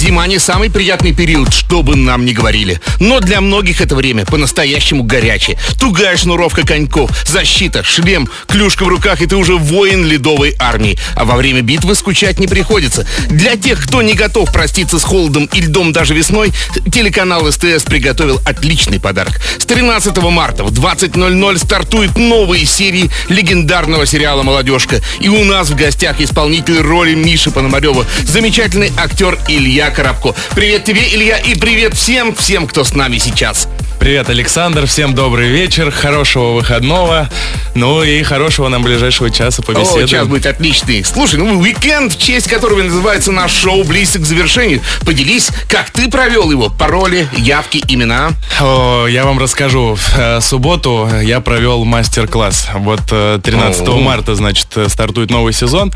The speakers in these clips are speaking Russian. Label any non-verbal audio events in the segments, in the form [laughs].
Зима не самый приятный период, что бы нам ни говорили. Но для многих это время по-настоящему горячее. Тугая шнуровка коньков, защита, шлем, клюшка в руках, и ты уже воин ледовой армии. А во время битвы скучать не приходится. Для тех, кто не готов проститься с холодом и льдом даже весной, телеканал СТС приготовил отличный подарок. С 13 марта в 20.00 стартует новые серии легендарного сериала «Молодежка». И у нас в гостях исполнитель роли Миши Пономарева, замечательный актер Илья Коробко. Привет тебе, Илья, и привет всем, всем, кто с нами сейчас. Привет, Александр, всем добрый вечер, хорошего выходного, ну и хорошего нам ближайшего часа О, побеседуем. час будет отличный. Слушай, ну уикенд, в честь которого называется наш шоу близок к завершению. Поделись, как ты провел его? Пароли, явки, имена. О, я вам расскажу. В э, субботу я провел мастер-класс. Вот э, 13 О. марта, значит, э, стартует новый сезон.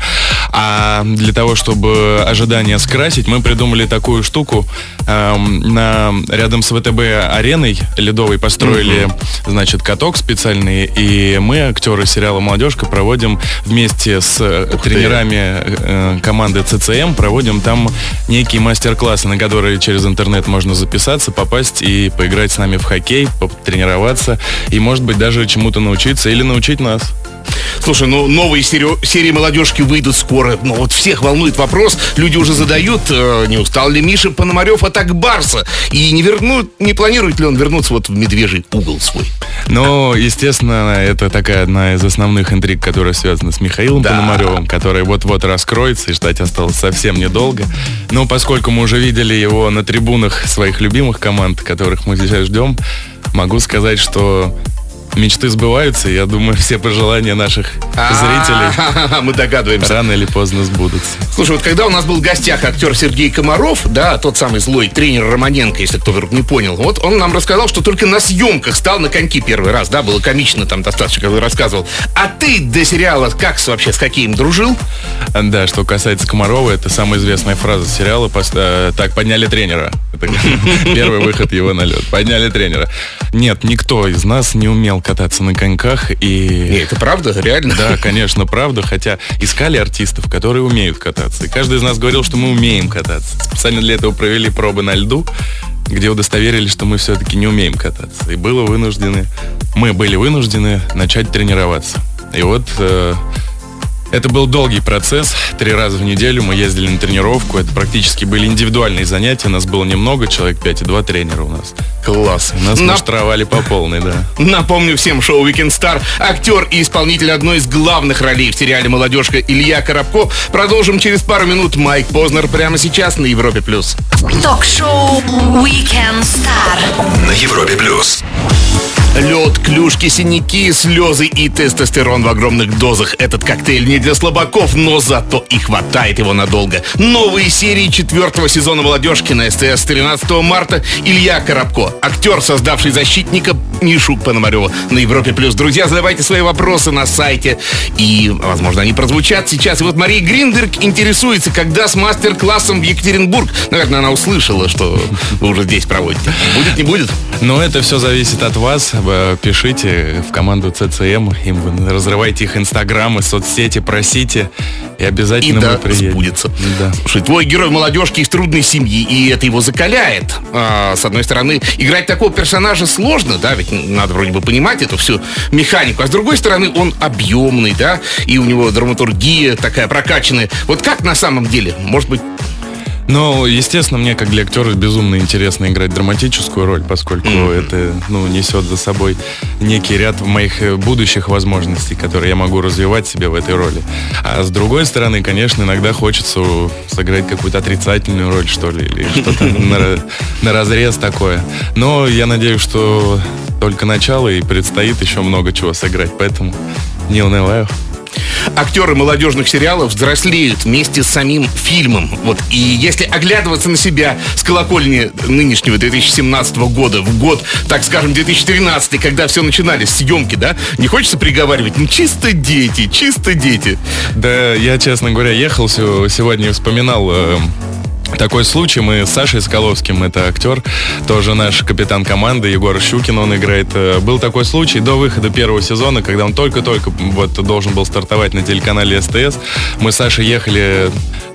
А для того, чтобы ожидания скрасить, мы придумали такую штуку. Эм, на, рядом с ВТБ-ареной ледовой построили, значит, каток специальный. И мы, актеры сериала «Молодежка», проводим вместе с э, ты. тренерами э, команды ЦЦМ, проводим там некие мастер-классы, на которые через интернет можно записаться, попасть и поиграть с нами в хоккей, потренироваться и, может быть, даже чему-то научиться или научить нас. Слушай, ну новые серии, серии молодежки выйдут скоро. Но вот всех волнует вопрос. Люди уже задают, э, не устал ли Миша Пономарев от Акбарса? И не вернут, не планирует ли он вернуться вот в медвежий угол свой? Но, естественно, это такая одна из основных интриг, которая связана с Михаилом Да. Пономаревым, который вот-вот раскроется, и ждать осталось совсем недолго. Но поскольку мы уже видели его на трибунах своих любимых команд, которых мы сейчас ждем, могу сказать, что мечты сбываются, я думаю, все пожелания наших зрителей Мы догадываемся. рано или поздно сбудутся. Слушай, вот когда у нас был в гостях актер Сергей Комаров, да, тот самый злой тренер Романенко, если кто вдруг не понял, вот он нам рассказал, что только на съемках стал на коньки первый раз, да, было комично там достаточно, как он рассказывал. А ты до сериала как вообще с хоккеем дружил? Да, что касается Комарова, это самая известная фраза сериала. э, Так, подняли тренера. Это [laughs] первый выход его на лед. Подняли тренера. Нет, никто из нас не умел кататься на коньках. Не, И это правда, реально? да, конечно, правда. Хотя искали артистов, которые умеют кататься. И каждый из нас говорил, что мы умеем кататься. Специально для этого провели пробы на льду, где удостоверились, что мы все-таки не умеем кататься. И было вынуждены, мы были вынуждены начать тренироваться. И вот э, это был долгий процесс. Три раза в неделю мы ездили на тренировку. Это практически были индивидуальные занятия. Нас было немного, человек 5 и два тренера у нас. Класс. Нас Нап- муштровали по полной, да. Напомню всем, шоу Weekend Star, актер и исполнитель одной из главных ролей в сериале «Молодежка» Илья Коробко. Продолжим через пару минут. Майк Познер прямо сейчас на Европе+. плюс. Ток-шоу Weekend Star. На Европе плюс. Лед, клюшки, синяки, слезы и тестостерон в огромных дозах. Этот коктейль не для слабаков, но зато и хватает его надолго. Новые серии четвертого сезона «Молодежки» на СТС 13 марта. Илья Коробко, актер, создавший «Защитника» Мишу Пономарева на Европе+. плюс. Друзья, задавайте свои вопросы на сайте. И, возможно, они прозвучат сейчас. И вот Мария Гринберг интересуется, когда с мастер-классом в Екатеринбург. Наверное, она услышала, что вы уже здесь проводите. Будет, не будет? Но это все зависит от вас. Э, Пишите в команду ЦЦМ, им разрывайте их инстаграмы, соцсети, просите, и И обязательно да, мы приедем. сбудется. Да. Слушай, твой герой молодежки из трудной семьи, и это его закаляет. А, с одной стороны, играть такого персонажа сложно, да, ведь надо вроде бы понимать эту всю механику. А с другой стороны, он объемный, да, и у него драматургия такая прокачанная. Вот как на самом деле? Может быть, Ну, естественно, мне как для актера безумно интересно играть драматическую роль, поскольку это ну, несет за собой некий ряд моих э, будущих возможностей, которые я могу развивать себе в этой роли. А с другой стороны, конечно, иногда хочется сыграть какую-то отрицательную роль, что ли, или что-то [laughs] на, на разрез такое. Но я надеюсь, что только начало и предстоит еще много чего сыграть, поэтому не унываю. Актеры молодежных сериалов взрослеют вместе с самим фильмом. Вот. И если оглядываться на себя с колокольни нынешнего 2017 года в год, так скажем, 2013, когда все начинались, съемки, да, не хочется приговаривать, ну чисто дети, чисто дети. Да, я, честно говоря, ехал сегодня и вспоминал э, такой случай. Мы с Сашей Скаловским, это актер, тоже наш капитан команды, Егор Щукин, он играет. Э, был такой случай до выхода первого сезона, когда он только-только вот должен был стартовать на телеканале СТС. Мы с Сашей ехали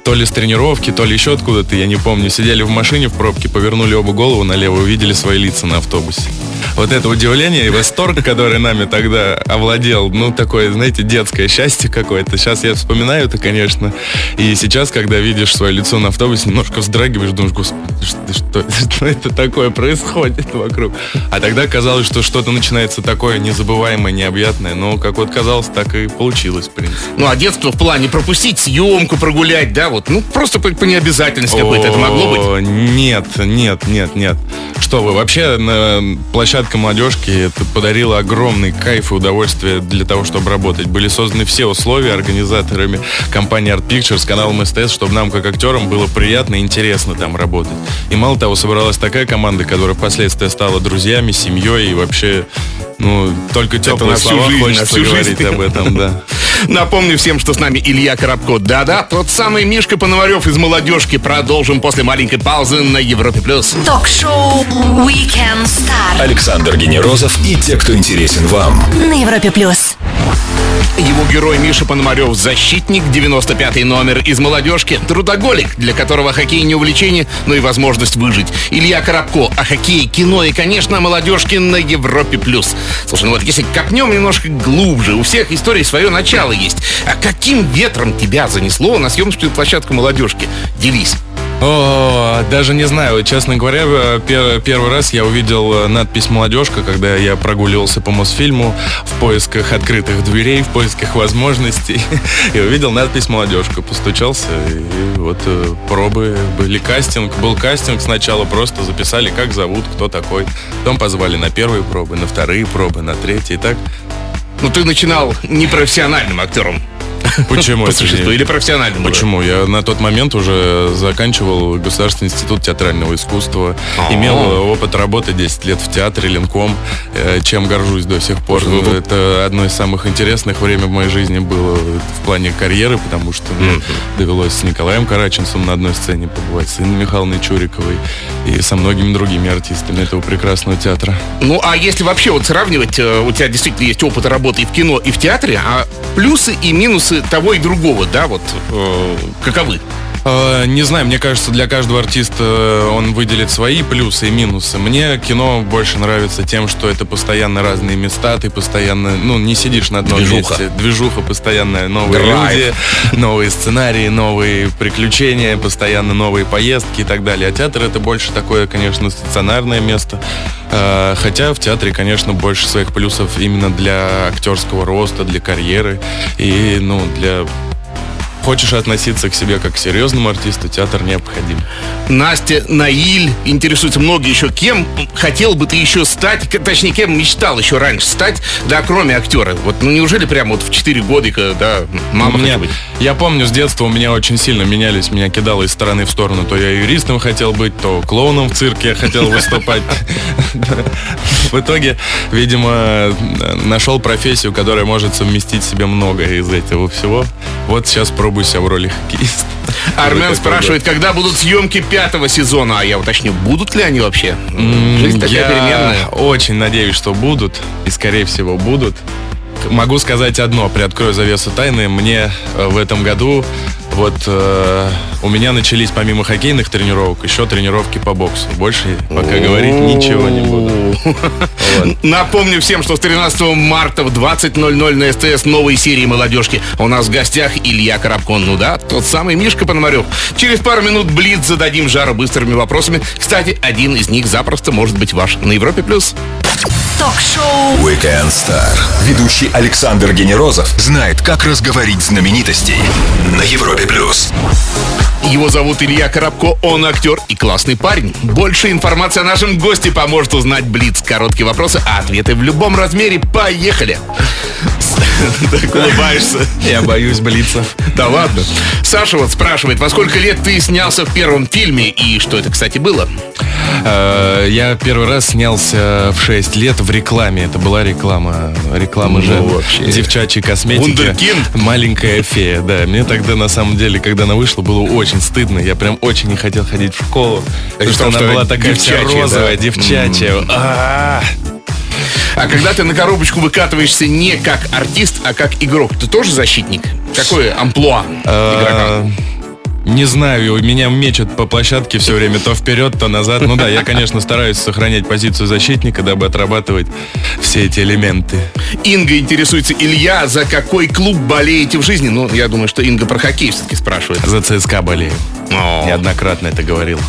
то ли с тренировки, то ли еще откуда-то, я не помню. Сидели в машине в пробке, повернули оба голову налево, увидели свои лица на автобусе. Вот это удивление и восторг, который нами тогда овладел, ну, такое, знаете, детское счастье какое-то. Сейчас я вспоминаю это, конечно. И сейчас, когда видишь свое лицо на автобусе, немножко вздрагиваешь, думаешь, господи, что, что, [laughs] что это такое происходит вокруг? А тогда казалось, что что-то начинается такое незабываемое, необъятное. Но, как вот казалось, так и получилось, в принципе. Ну, а детство в плане пропустить съемку, прогулять, да, вот, ну, просто по, по необязательности какой-то это могло быть? Нет, нет, нет, нет. Что вы, вообще на площадка молодежки это подарила огромный кайф и удовольствие для того, чтобы работать. Были созданы все условия организаторами компании Art Pictures, каналом СТС, чтобы нам, как актерам, было приятно и интересно там работать. И мало того, собралась такая команда, которая впоследствии стала друзьями, семьей и вообще ну, только теплые слова хочется всю говорить жизнь. об этом, да. [laughs] Напомню всем, что с нами Илья Коробко. Да-да, тот самый Мишка Пономарев из «Молодежки». Продолжим после маленькой паузы на Европе+. плюс. Ток-шоу Weekend Star Александр Генерозов и те, кто интересен вам. на Европе плюс. Его герой Миша Пономарев – защитник, 95-й номер из «Молодежки», трудоголик, для которого хоккей не увлечение, но и возможность выжить. Илья Коробко о хоккее, кино и, конечно, о «Молодежке» на Европе+. плюс. Слушай, ну вот если копнем немножко глубже, у всех историй свое начало есть. А каким ветром тебя занесло на съемочную площадку «Молодежки»? Делись. О, даже не знаю, честно говоря, э, пер- первый раз я увидел э, надпись «Молодежка», когда я прогуливался по Мосфильму в поисках открытых дверей, в поисках возможностей, [laughs] и увидел надпись «Молодежка». Постучался, и вот э, пробы были, кастинг. Был кастинг сначала, просто записали, как зовут, кто такой. Потом позвали на первые пробы, на вторые пробы, на третьи, и так. Ну ты начинал непрофессиональным актером. Почему? По существу, или профессиональным? уже? Почему? Я на тот момент уже заканчивал Государственный институт театрального искусства. А. Имел опыт работы 10 лет в театре, Ленком, э, чем горжусь до сих пор. Ну Ну, Это одно из самых интересных время в моей жизни было в плане карьеры, потому что мне довелось с Николаем Караченцем на одной сцене побывать, с Инной Михайловной Чуриковой и со многими другими артистами этого прекрасного театра. Ну, а если вообще вот сравнивать, э, у тебя действительно есть опыт работы и в кино, и в театре, а плюсы и минусы того и другого, да, вот э, каковы? Э, Не знаю, мне кажется, для каждого артиста э, он выделит свои плюсы и минусы. Мне кино больше нравится тем, что это постоянно разные места, ты постоянно, ну, не сидишь на одном Движуха. месте. Движуха постоянно, новые Драйв. люди, новые сценарии, новые приключения, постоянно новые поездки и так далее. А театр это больше такое, конечно, стационарное место. Э, Хотя в театре, конечно, больше своих плюсов именно для актерского роста, для карьеры и, ну, для Хочешь относиться к себе как к серьезному артисту, театр необходим. Настя, Наиль, интересуются многие еще, кем хотел бы ты еще стать, точнее, кем мечтал еще раньше стать, да, кроме актера. Вот, ну, неужели прямо вот в 4 годика, да, мама Мне- быть? Я помню, с детства у меня очень сильно менялись, меня кидало из стороны в сторону. То я юристом хотел быть, то клоуном в цирке я хотел выступать. В итоге, видимо, нашел профессию, которая может совместить в себе многое из этого всего. Вот сейчас пробую себя в роли хоккеиста. Армен спрашивает, когда будут съемки пятого сезона, а я уточню, будут ли они вообще? Жизнь такая переменная. очень надеюсь, что будут, и скорее всего будут. Могу сказать одно, приоткрою завесу тайны. Мне э, в этом году вот э, у меня начались помимо хоккейных тренировок еще тренировки по боксу. Больше пока говорить ничего не буду. Напомню всем, что с 13 марта в 20.00 на СТС новой серии «Молодежки». У нас в гостях Илья Коробкон. Ну да, тот самый Мишка Пономарев. Через пару минут Блиц зададим жару быстрыми вопросами. Кстати, один из них запросто может быть ваш на Европе+. плюс. Ток-шоу Weekend Star. Ведущий Александр Генерозов знает, как разговорить знаменитостей на Европе плюс. Его зовут Илья Коробко, он актер и классный парень. Больше информации о нашем госте поможет узнать Блиц. Короткие вопросы, а ответы в любом размере. Поехали! [laughs] Так улыбаешься. Я боюсь блицев. Да ладно. Саша вот спрашивает, во сколько лет ты снялся в первом фильме и что это, кстати, было? Э, Я первый раз снялся в 6 лет в рекламе. Это была реклама. Реклама Ну, же вообще. девчачьей косметики. Вундеркинд. Маленькая фея, да. Мне тогда, на самом деле, когда она вышла, было очень стыдно. Я прям очень не хотел ходить в школу. Потому что она была такая вся розовая, да? девчачья. А, А когда ты на коробочку выкатываешься не как артист, а как игрок, ты тоже защитник? Какое амплуа игрока? Не знаю, меня мечут по площадке все время то вперед, то назад. Ну да, я, конечно, стараюсь сохранять позицию защитника, дабы отрабатывать все эти элементы. Инга интересуется, Илья, за какой клуб болеете в жизни? Ну, я думаю, что Инга про хоккей все-таки спрашивает. За ЦСКА болею. О. Неоднократно это говорил.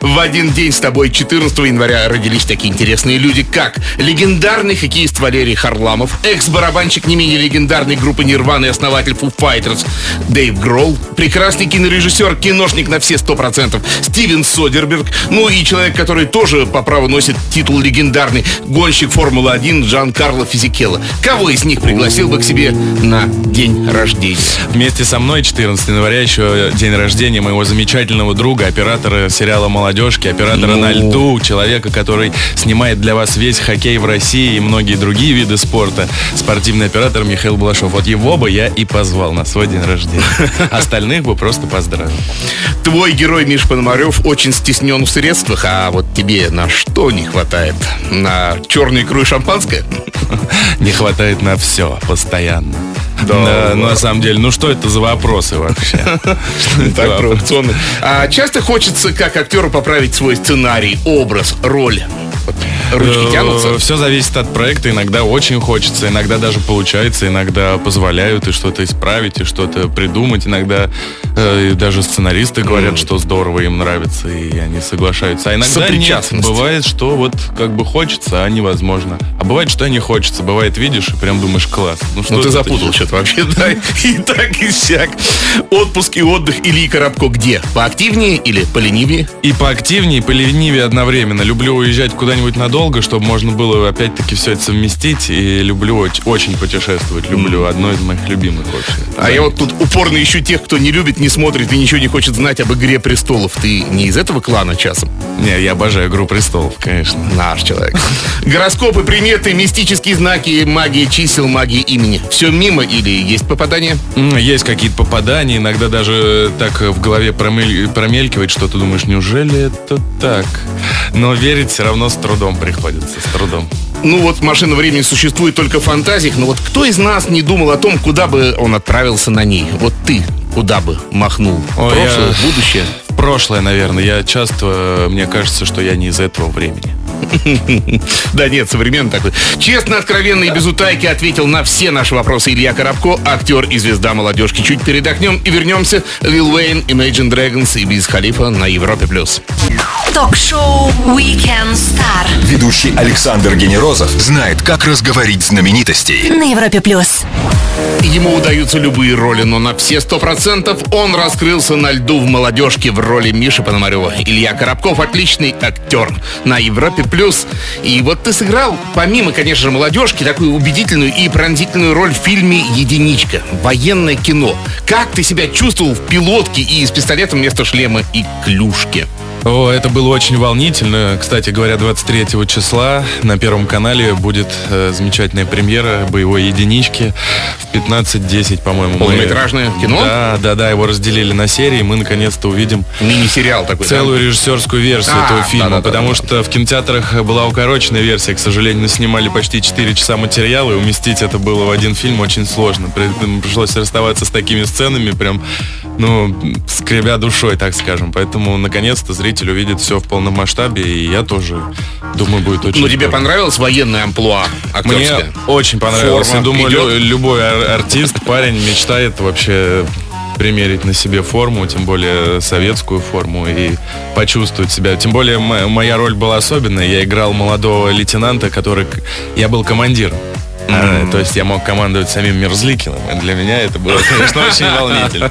В один день с тобой, 14 января, родились такие интересные люди, как легендарный хоккеист Валерий Харламов, экс-барабанщик не менее легендарной группы Нирваны и основатель Foo Fighters Дэйв Гролл, прекрасный кинорежиссер, киношник на все 100%, Стивен Содерберг, ну и человек, который тоже по праву носит титул легендарный, гонщик Формулы-1 Жан Карло Физикелло. Кого из них пригласил бы к себе на день рождения? Вместе со мной 14 января еще день рождения моего замечательного друга, оператора сериала «Молодежки», оператора Ну. на льду, человека, который снимает для вас весь хоккей в России и многие другие виды спорта, спортивный оператор Михаил Балашов. Вот его бы я и позвал на свой день рождения. [laughs] Остальных бы просто поздравил. Твой герой Миш Пономарев очень стеснен в средствах, а вот тебе на что не хватает? На черную икру и шампанское? [laughs] Не хватает на все постоянно. Да Да, на самом деле, ну что это за вопросы вообще? [laughs] Так провокационно. А часто хочется, как актеру, поправить свой сценарий, образ, роль. Вот ручки тянутся. Все зависит от проекта. Иногда очень хочется, иногда даже получается, иногда позволяют и что-то исправить, и что-то придумать. Иногда э, даже сценаристы говорят, что здорово им нравится, и они соглашаются. А иногда нет. Бывает, что вот как бы хочется, а невозможно. А бывает, что не хочется. Бывает, видишь, и прям думаешь, класс. Ну, что Ну ты запутал что-то вообще, [laughs] да? И так, и сяк. Отпуск и отдых Ильи Коробко где? Поактивнее или поленивее? И поактивнее, и поленивее одновременно. Люблю уезжать куда-нибудь надолго, чтобы можно было опять-таки все это совместить. И люблю оч- очень путешествовать. Люблю. Одно из моих любимых вообще. А я вот тут упорно ищу тех, кто не любит, не смотрит и ничего не хочет знать об «Игре престолов». Ты не из этого клана часом? Не, я обожаю «Игру престолов», конечно. Наш человек. Гороскопы, приметы, мистические знаки, магия чисел, магия имени. Все мимо или есть попадание? М, Есть какие-то попадания, иногда даже так в голове промель- промелькивает, что ты думаешь, неужели это так? Но верить все равно с трудом приходится, с трудом. Ну вот машина времени существует только в фантазиях, но вот кто из нас не думал о том, куда бы он отправился на ней? Вот ты куда бы махнул? Ой, Прошлое, я- будущее? Прошлое, наверное, я часто, мне кажется, что я не из этого времени. [laughs] Да нет, современный такой. Честно, откровенно и без утайки ответил на все наши вопросы Илья Коробко, актер и звезда молодежки. Чуть передохнем и вернемся. Лил Уэйн, Imagine Dragons и Биз Халифа на Европе+. плюс. Ток-шоу Weekend Star Ведущий Александр Генерозов знает, как разговорить знаменитостей. на Европе плюс. Ему удаются любые роли, но на все сто процентов он раскрылся на льду в молодежке в роли Миши Пономарева. Илья Коробков отличный актер на Европе+. Плюс. И вот ты сыграл, помимо, конечно же, молодежки, такую убедительную и пронзительную роль в фильме «Единичка». Военное кино. Как ты себя чувствовал в пилотке и с пистолетом вместо шлема и клюшки? О, это было очень волнительно. Кстати говоря, 23 числа на Первом канале будет э, замечательная премьера боевой единички в 15.10, по-моему. Мы- Полнометражное кино? Да, да, да, его разделили на серии. Мы наконец-то увидим Мини-сериал такой. да? целую режиссерскую версию А, этого фильма, да-да-да. потому что в кинотеатрах была укороченная версия, к сожалению, снимали почти 4 часа материала, и уместить это было в один фильм очень сложно. При- Пришлось расставаться с такими сценами, прям, ну, скребя душой, так скажем. Поэтому, наконец-то, зритель увидит все в полном масштабе, и я тоже думаю, будет очень Ну, тебе здорово. понравилось военное амплуа Мне актерское? очень понравилось. Форма Я думаю, идет? лю- любой ар- артист, парень мечтает вообще примерить на себе форму, тем более советскую форму и почувствовать себя. Тем более мо- моя роль была особенная. Я играл молодого лейтенанта, который... Я был командиром. А, то есть я мог командовать самим Мерзликиным. И для меня это было, конечно, очень волнительно.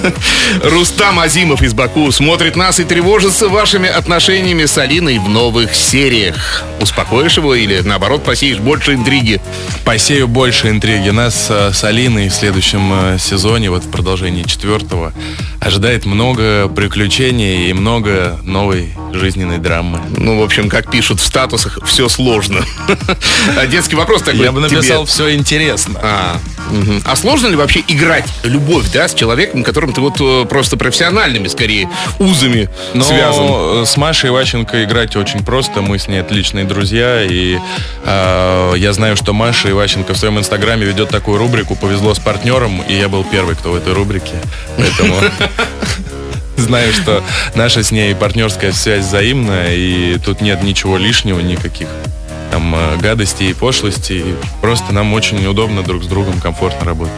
[laughs] Рустам Азимов из Баку смотрит нас и тревожится вашими отношениями с Алиной в новых сериях. Успокоишь его или, наоборот, посеешь больше интриги? Посею больше интриги. Нас э, с Алиной в следующем э, сезоне, вот в продолжении четвертого, ожидает много приключений и много новой жизненной драмы. Ну, в общем, как пишут в статусах, все сложно. [laughs] А детский вопрос такой Я бы написал все интересно. А. А сложно ли вообще играть любовь, да, с человеком, которым ты вот э, просто профессиональными, скорее, узами Но связан? с Машей Иващенко играть очень просто. Мы с ней отличные друзья. И э, я знаю, что Маша Иващенко в своем инстаграме ведет такую рубрику «Повезло с партнером». И я был первый, кто в этой рубрике. Поэтому [laughs] знаю, что наша с ней партнерская связь взаимная. И тут нет ничего лишнего, никаких там э, гадостей и пошлостей. Просто нам очень удобно друг с другом, комфортно работать.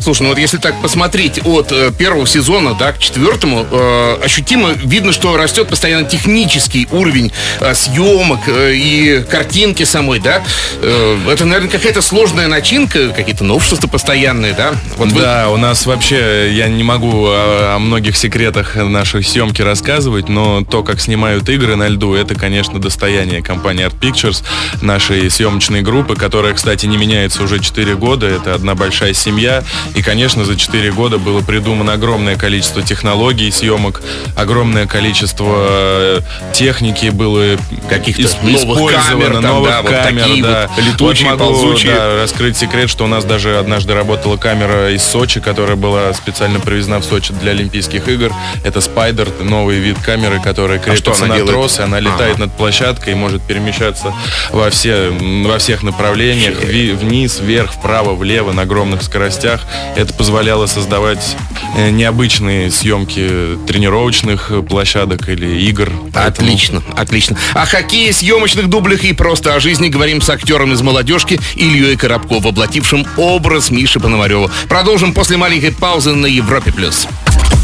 Слушай, ну вот если так посмотреть от э, первого сезона, да, к четвертому, э, ощутимо видно, что растет постоянно технический уровень э, съемок э, и картинки самой, да. Э, это, наверное, какая-то сложная начинка, какие-то новшества постоянные, да. Вот вы- Да, у нас вообще, я не могу о, о многих секретах нашей съемки рассказывать, но то, как снимают игры на льду, это, конечно, достояние компании Art Pictures, нашей съемочной группы, которая, кстати, не меняется уже 4 года. Это одна большая семья. И, конечно, за 4 года было придумано огромное количество технологий съемок, огромное количество э, техники было Каких-то новых камер использовано, там, новых да, вот камер, такие да. вот летучие, Вот могу, ползучие. да, раскрыть секрет, что у нас даже однажды работала камера из Сочи, которая была специально привезена в Сочи для Олимпийских игр. Это Спайдер, новый вид камеры, которая А крепится она на делает? трос, и она летает Ага. над площадкой и может перемещаться во, все, во всех направлениях, ви- вниз, вверх, вправо, влево, на огромных скоростях. Это позволяло создавать э, необычные съемки тренировочных площадок или игр. Поэтому- Отлично, отлично. О хоккее, съемочных дублях и просто о жизни говорим с актером из молодежки Ильей Коробко, воплотившим образ Миши Пономарева. Продолжим после маленькой паузы на Европе+. плюс.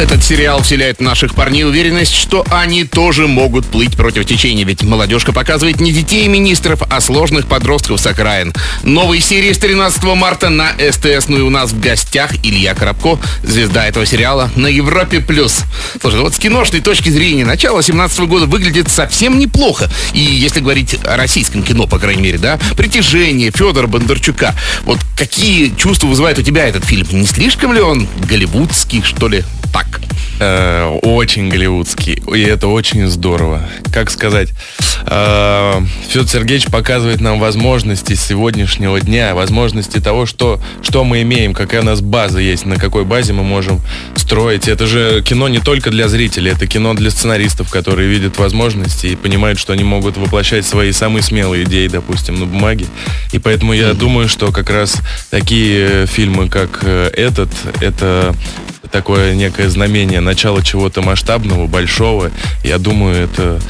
Этот сериал вселяет в наших парней уверенность, что они тоже могут плыть против течения, ведь молодежка показывает не детей министров, а сложных подростков с окраин. Новые серии с 13 марта на СТС, ну и у нас в гостях Илья Коробко, звезда этого сериала на Европе+. плюс. Слушай, ну вот с киношной точки зрения начало 17 года выглядит совсем неплохо. И если говорить о российском кино, по крайней мере, да, «Притяжение», Федора Бондарчука, вот какие чувства вызывает у тебя этот фильм? Не слишком ли он голливудский, что ли? Так. Э, очень голливудский. И это очень здорово. Как сказать, э, Федор Сергеевич показывает нам возможности сегодняшнего дня, возможности того, что, что мы имеем, какая у нас база есть, на какой базе мы можем строить. Это же кино не только для зрителей, это кино для сценаристов, которые видят возможности и понимают, что они могут воплощать свои самые смелые идеи, допустим, на бумаге. И поэтому я думаю, что как раз такие фильмы, как э, этот, это такое некое знамение начала чего-то масштабного, большого. Я думаю, это...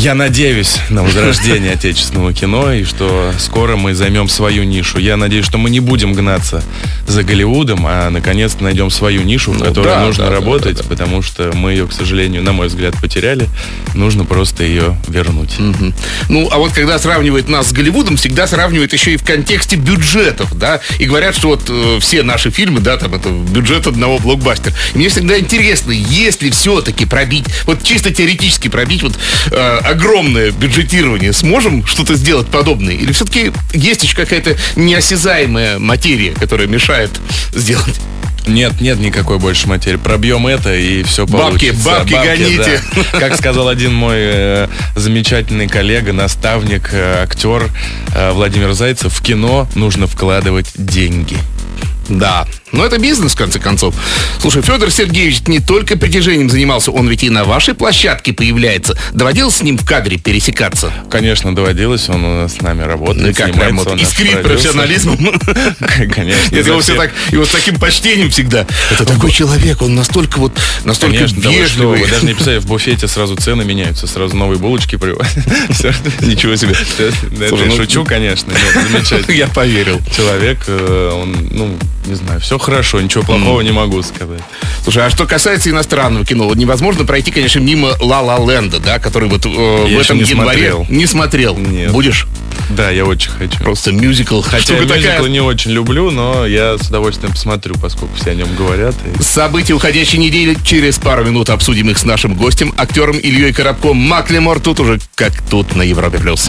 Я надеюсь на возрождение отечественного кино и что скоро мы займем свою нишу. Я надеюсь, что мы не будем гнаться за Голливудом, а наконец-то найдем свою нишу, в Ну которой да, нужно да, да, работать, да, да. потому что мы ее, к сожалению, на мой взгляд, потеряли. Нужно просто ее вернуть. Мгм. Ну, а вот когда сравнивают нас с Голливудом, всегда сравнивают еще и в контексте бюджетов, да, и говорят, что вот э, все наши фильмы, да, там это бюджет одного блокбастера. И мне всегда интересно, если все-таки пробить, вот чисто теоретически пробить вот э, огромное бюджетирование, сможем что-то сделать подобное? Или все-таки есть еще какая-то неосязаемая материя, которая мешает сделать? Нет, нет никакой больше материи. Пробьем это и все Бабки, получится. бабки гоните. да. Как сказал один мой э, замечательный коллега, наставник, э, актер э, Владимир Зайцев, в кино нужно вкладывать деньги. Да, но это бизнес, в конце концов. Слушай, Федор Сергеевич не только притяжением занимался, он ведь и на вашей площадке появляется. Доводилось с ним в кадре пересекаться? Конечно, доводилось, он с нами работает, Ну и как [laughs] вот наш искрит профессионализмом. Конечно. За его все так, его с таким почтением всегда. Это такой человек, он настолько вот, настолько вежливый. вы даже не [laughs] представляете, в буфете сразу цены меняются, сразу новые булочки привозят. [laughs] Ничего себе. Я ну- шучу, конечно, замечательно. Я поверил. Человек, э, он, ну, не знаю, все хорошо, ничего плохого не могу сказать. Слушай, а что касается иностранного кино, вот невозможно пройти, конечно, мимо Ла Ла Ленда, да, который вот э, в Я этом еще не январе смотрел. не смотрел. Нет. Будешь? Да, я очень хочу. Просто мюзикл. Хотя Штука мюзиклы такая. не очень люблю, но я с удовольствием посмотрю, поскольку все о нем говорят. и- События уходящей недели. Через пару минут обсудим их с нашим гостем, актером Ильей Коробком. Маклемор тут уже как тут на Европе+. плюс.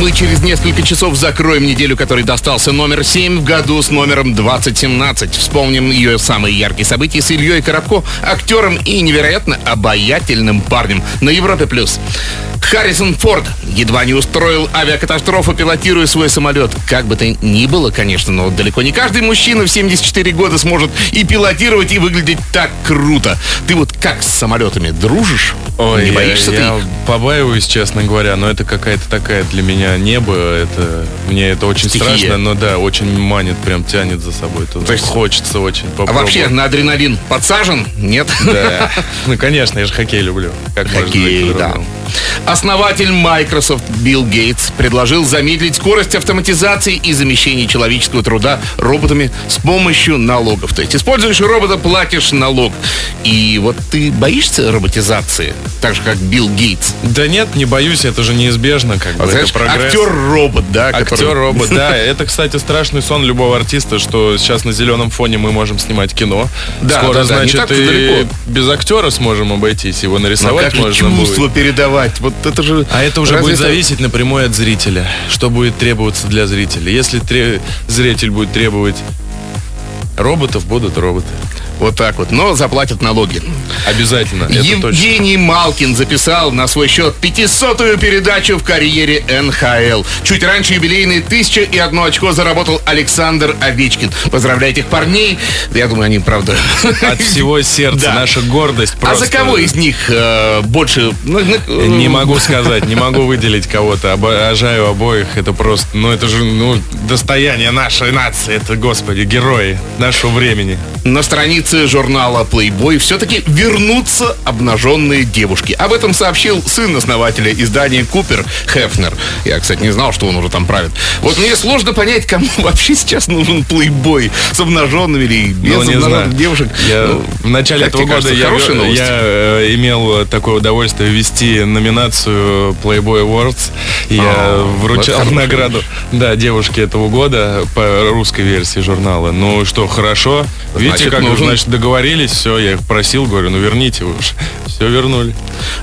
Мы через несколько часов закроем неделю, которой достался номер 7 в году с номером 2017. Вспомним ее самые яркие события с Ильей Коробко, актером и невероятно обаятельным парнем на Европе+. плюс. Харрисон Форд едва не устроил авиакатастрофу, пилотируя свой самолет. Как бы то ни было, конечно, но далеко не каждый мужчина в 74 года сможет и пилотировать, и выглядеть так круто. Ты вот как с самолетами дружишь? не я- боишься ты я побаиваюсь, честно говоря, но это какая-то такая для меня небо. Это мне это очень Стихия. страшно, но да, очень манит, прям тянет за собой. То, То есть- хочется очень А попробовать. вообще на адреналин подсажен? Нет? Да. [laughs] Ну, конечно, я же хоккей люблю. Как Хоккей, да. по-другому? Основатель Microsoft Билл Гейтс предложил замедлить скорость автоматизации и замещения человеческого труда роботами с помощью налогов. То есть используешь робота, платишь налог. И вот ты боишься роботизации? Так же, как Билл Гейтс. Да нет, не боюсь, это же неизбежно, как бы. Вот, знаешь, это прогресс. актер-робот, да? который- Актер-робот, [laughs] да. Это, кстати, страшный сон любого артиста, что сейчас на зеленом фоне мы можем снимать кино. Да, Скоро, да, да, значит, и далеко. без актера сможем обойтись, его Но нарисовать как можно чувство будет. передавать? Вот это же... А это уже разве будет зависеть напрямую от зрителя. Что будет требоваться для зрителя. Если тре- зритель будет требовать роботов, будут роботы. Вот так вот. Но заплатят налоги. Обязательно. Это точно. Евгений Малкин записал на свой счет 500-ю передачу в карьере НХЛ. Чуть раньше юбилейные тысяча и одно очко заработал Александр Овечкин. Поздравляю этих парней. Я думаю, они, правда... [laughs] От всего сердца. Да. Наша гордость А просто. за кого из них э, больше... ну, ну, э, Не могу сказать, не могу выделить кого-то. Обожаю обоих. Это просто, ну это же, ну, достояние нашей нации. Это, господи, герои нашего времени. На странице журнала Playboy все-таки вернутся обнаженные девушки. Об этом сообщил сын основателя издания Купер Хефнер. Я, кстати, не знал, что он уже там правит. Вот мне сложно понять, кому [laughs] вообще сейчас нужен Playboy. С обнаженными или без Ну, обнаженных знаю. девушек. Я Ну, в начале этого года кажется, я, хорошая новость? я, э, имел такое удовольствие вести номинацию Playboy Awards. Я А, вручал награду да, девушке этого года по русской версии журнала. Ну что, хорошо. Видите, Значит, как нужен. Значит, договорились, все, я их просил, говорю, ну верните вы уж. Все вернули.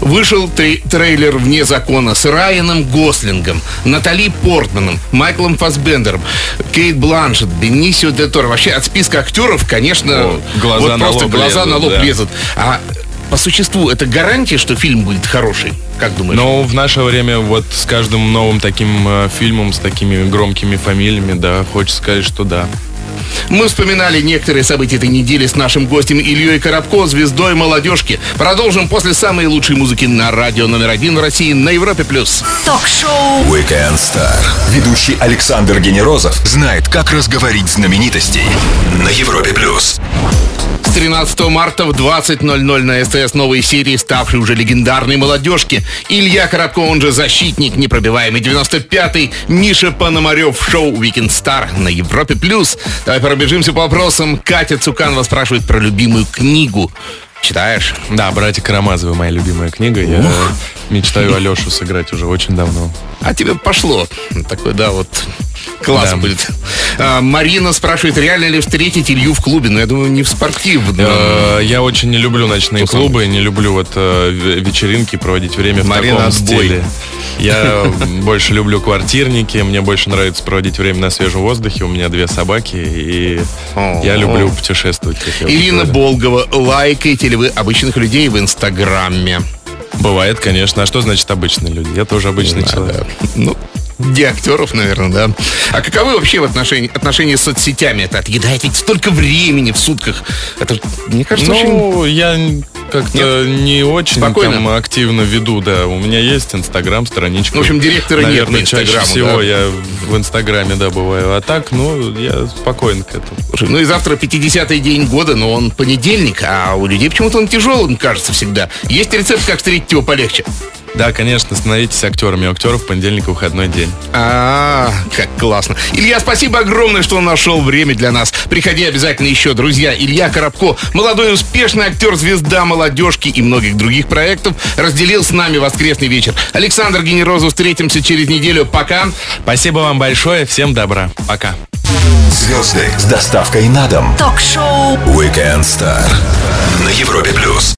Вышел трей- трейлер «Вне закона» с Райаном Гослингом, Натали Портманом, Майклом Фасбендером, Кейт Бланшет, Бенисио де Торо. Вообще от списка актеров, конечно, О, глаза вот на просто лоб глаза лезут, на лоб да. лезут. А по существу это гарантия, что фильм будет хороший? Как думаешь? Но в наше время вот с каждым новым таким э, фильмом, с такими громкими фамилиями, да, хочется сказать, что да. Мы вспоминали некоторые события этой недели с нашим гостем Ильей Коробко, звездой молодежки. Продолжим после самой лучшей музыки на радио номер один в России на Европе+. плюс. Ток-шоу Weekend Star. Ведущий Александр Генерозов знает, как разговорить знаменитостей на Европе плюс. С 13 марта в 20.00 на СТС новые серии, ставшей уже легендарной молодежки. Илья Коробко, он же защитник непробиваемый 95-й, Миша Пономарев в шоу Weekend Star на Европе+. плюс. Давай пробежимся по вопросам. Катя Цуканова спрашивает про любимую книгу. Читаешь? Да, «Братья Карамазовы» моя любимая книга. Я мечтаю Алешу сыграть уже очень давно. А тебе пошло. Такой, да, вот класс Да. будет. А, Марина спрашивает, реально ли встретить Илью в клубе? Но я думаю, не в спортивном. Э, Я очень не люблю ночные клубы, не люблю вот э, ве- вечеринки, проводить время в Марина, таком отбой. стиле. Я больше люблю квартирники, мне больше нравится проводить время на свежем воздухе. У меня две собаки, и я люблю путешествовать. Ирина. Болгова, лайкаете ли вы обычных людей в Инстаграме? Бывает, конечно. А что значит обычные люди? Я тоже обычный человек. Да. Ну, где актеров, наверное, да. А каковы вообще в отношении, отношения с соцсетями? Это отъедает ведь столько времени в сутках. Это, мне кажется, очень... Ну, я как-то не очень Спокойно? там активно веду, да. У меня есть Инстаграм, страничка. В общем, директора нет Наверное, по чаще всего да? я в Инстаграме, да, бываю. А так, ну, я спокоен к этому. Ну и завтра 50-й день года, но он понедельник, а у людей почему-то он тяжелым кажется всегда. Есть рецепт, как встретить его полегче? Да, конечно, становитесь актерами. У актеров в понедельник выходной день. А, как классно. Илья, спасибо огромное, что нашел время для нас. Приходи обязательно еще, друзья. Илья Коробко, молодой и успешный актер, звезда молодежки и многих других проектов, разделил с нами воскресный вечер. Александр Генерозов, встретимся через неделю. Пока. Спасибо вам большое. Всем добра. Пока. Звезды с доставкой на дом. Ток-шоу Weekend Star на Европе плюс.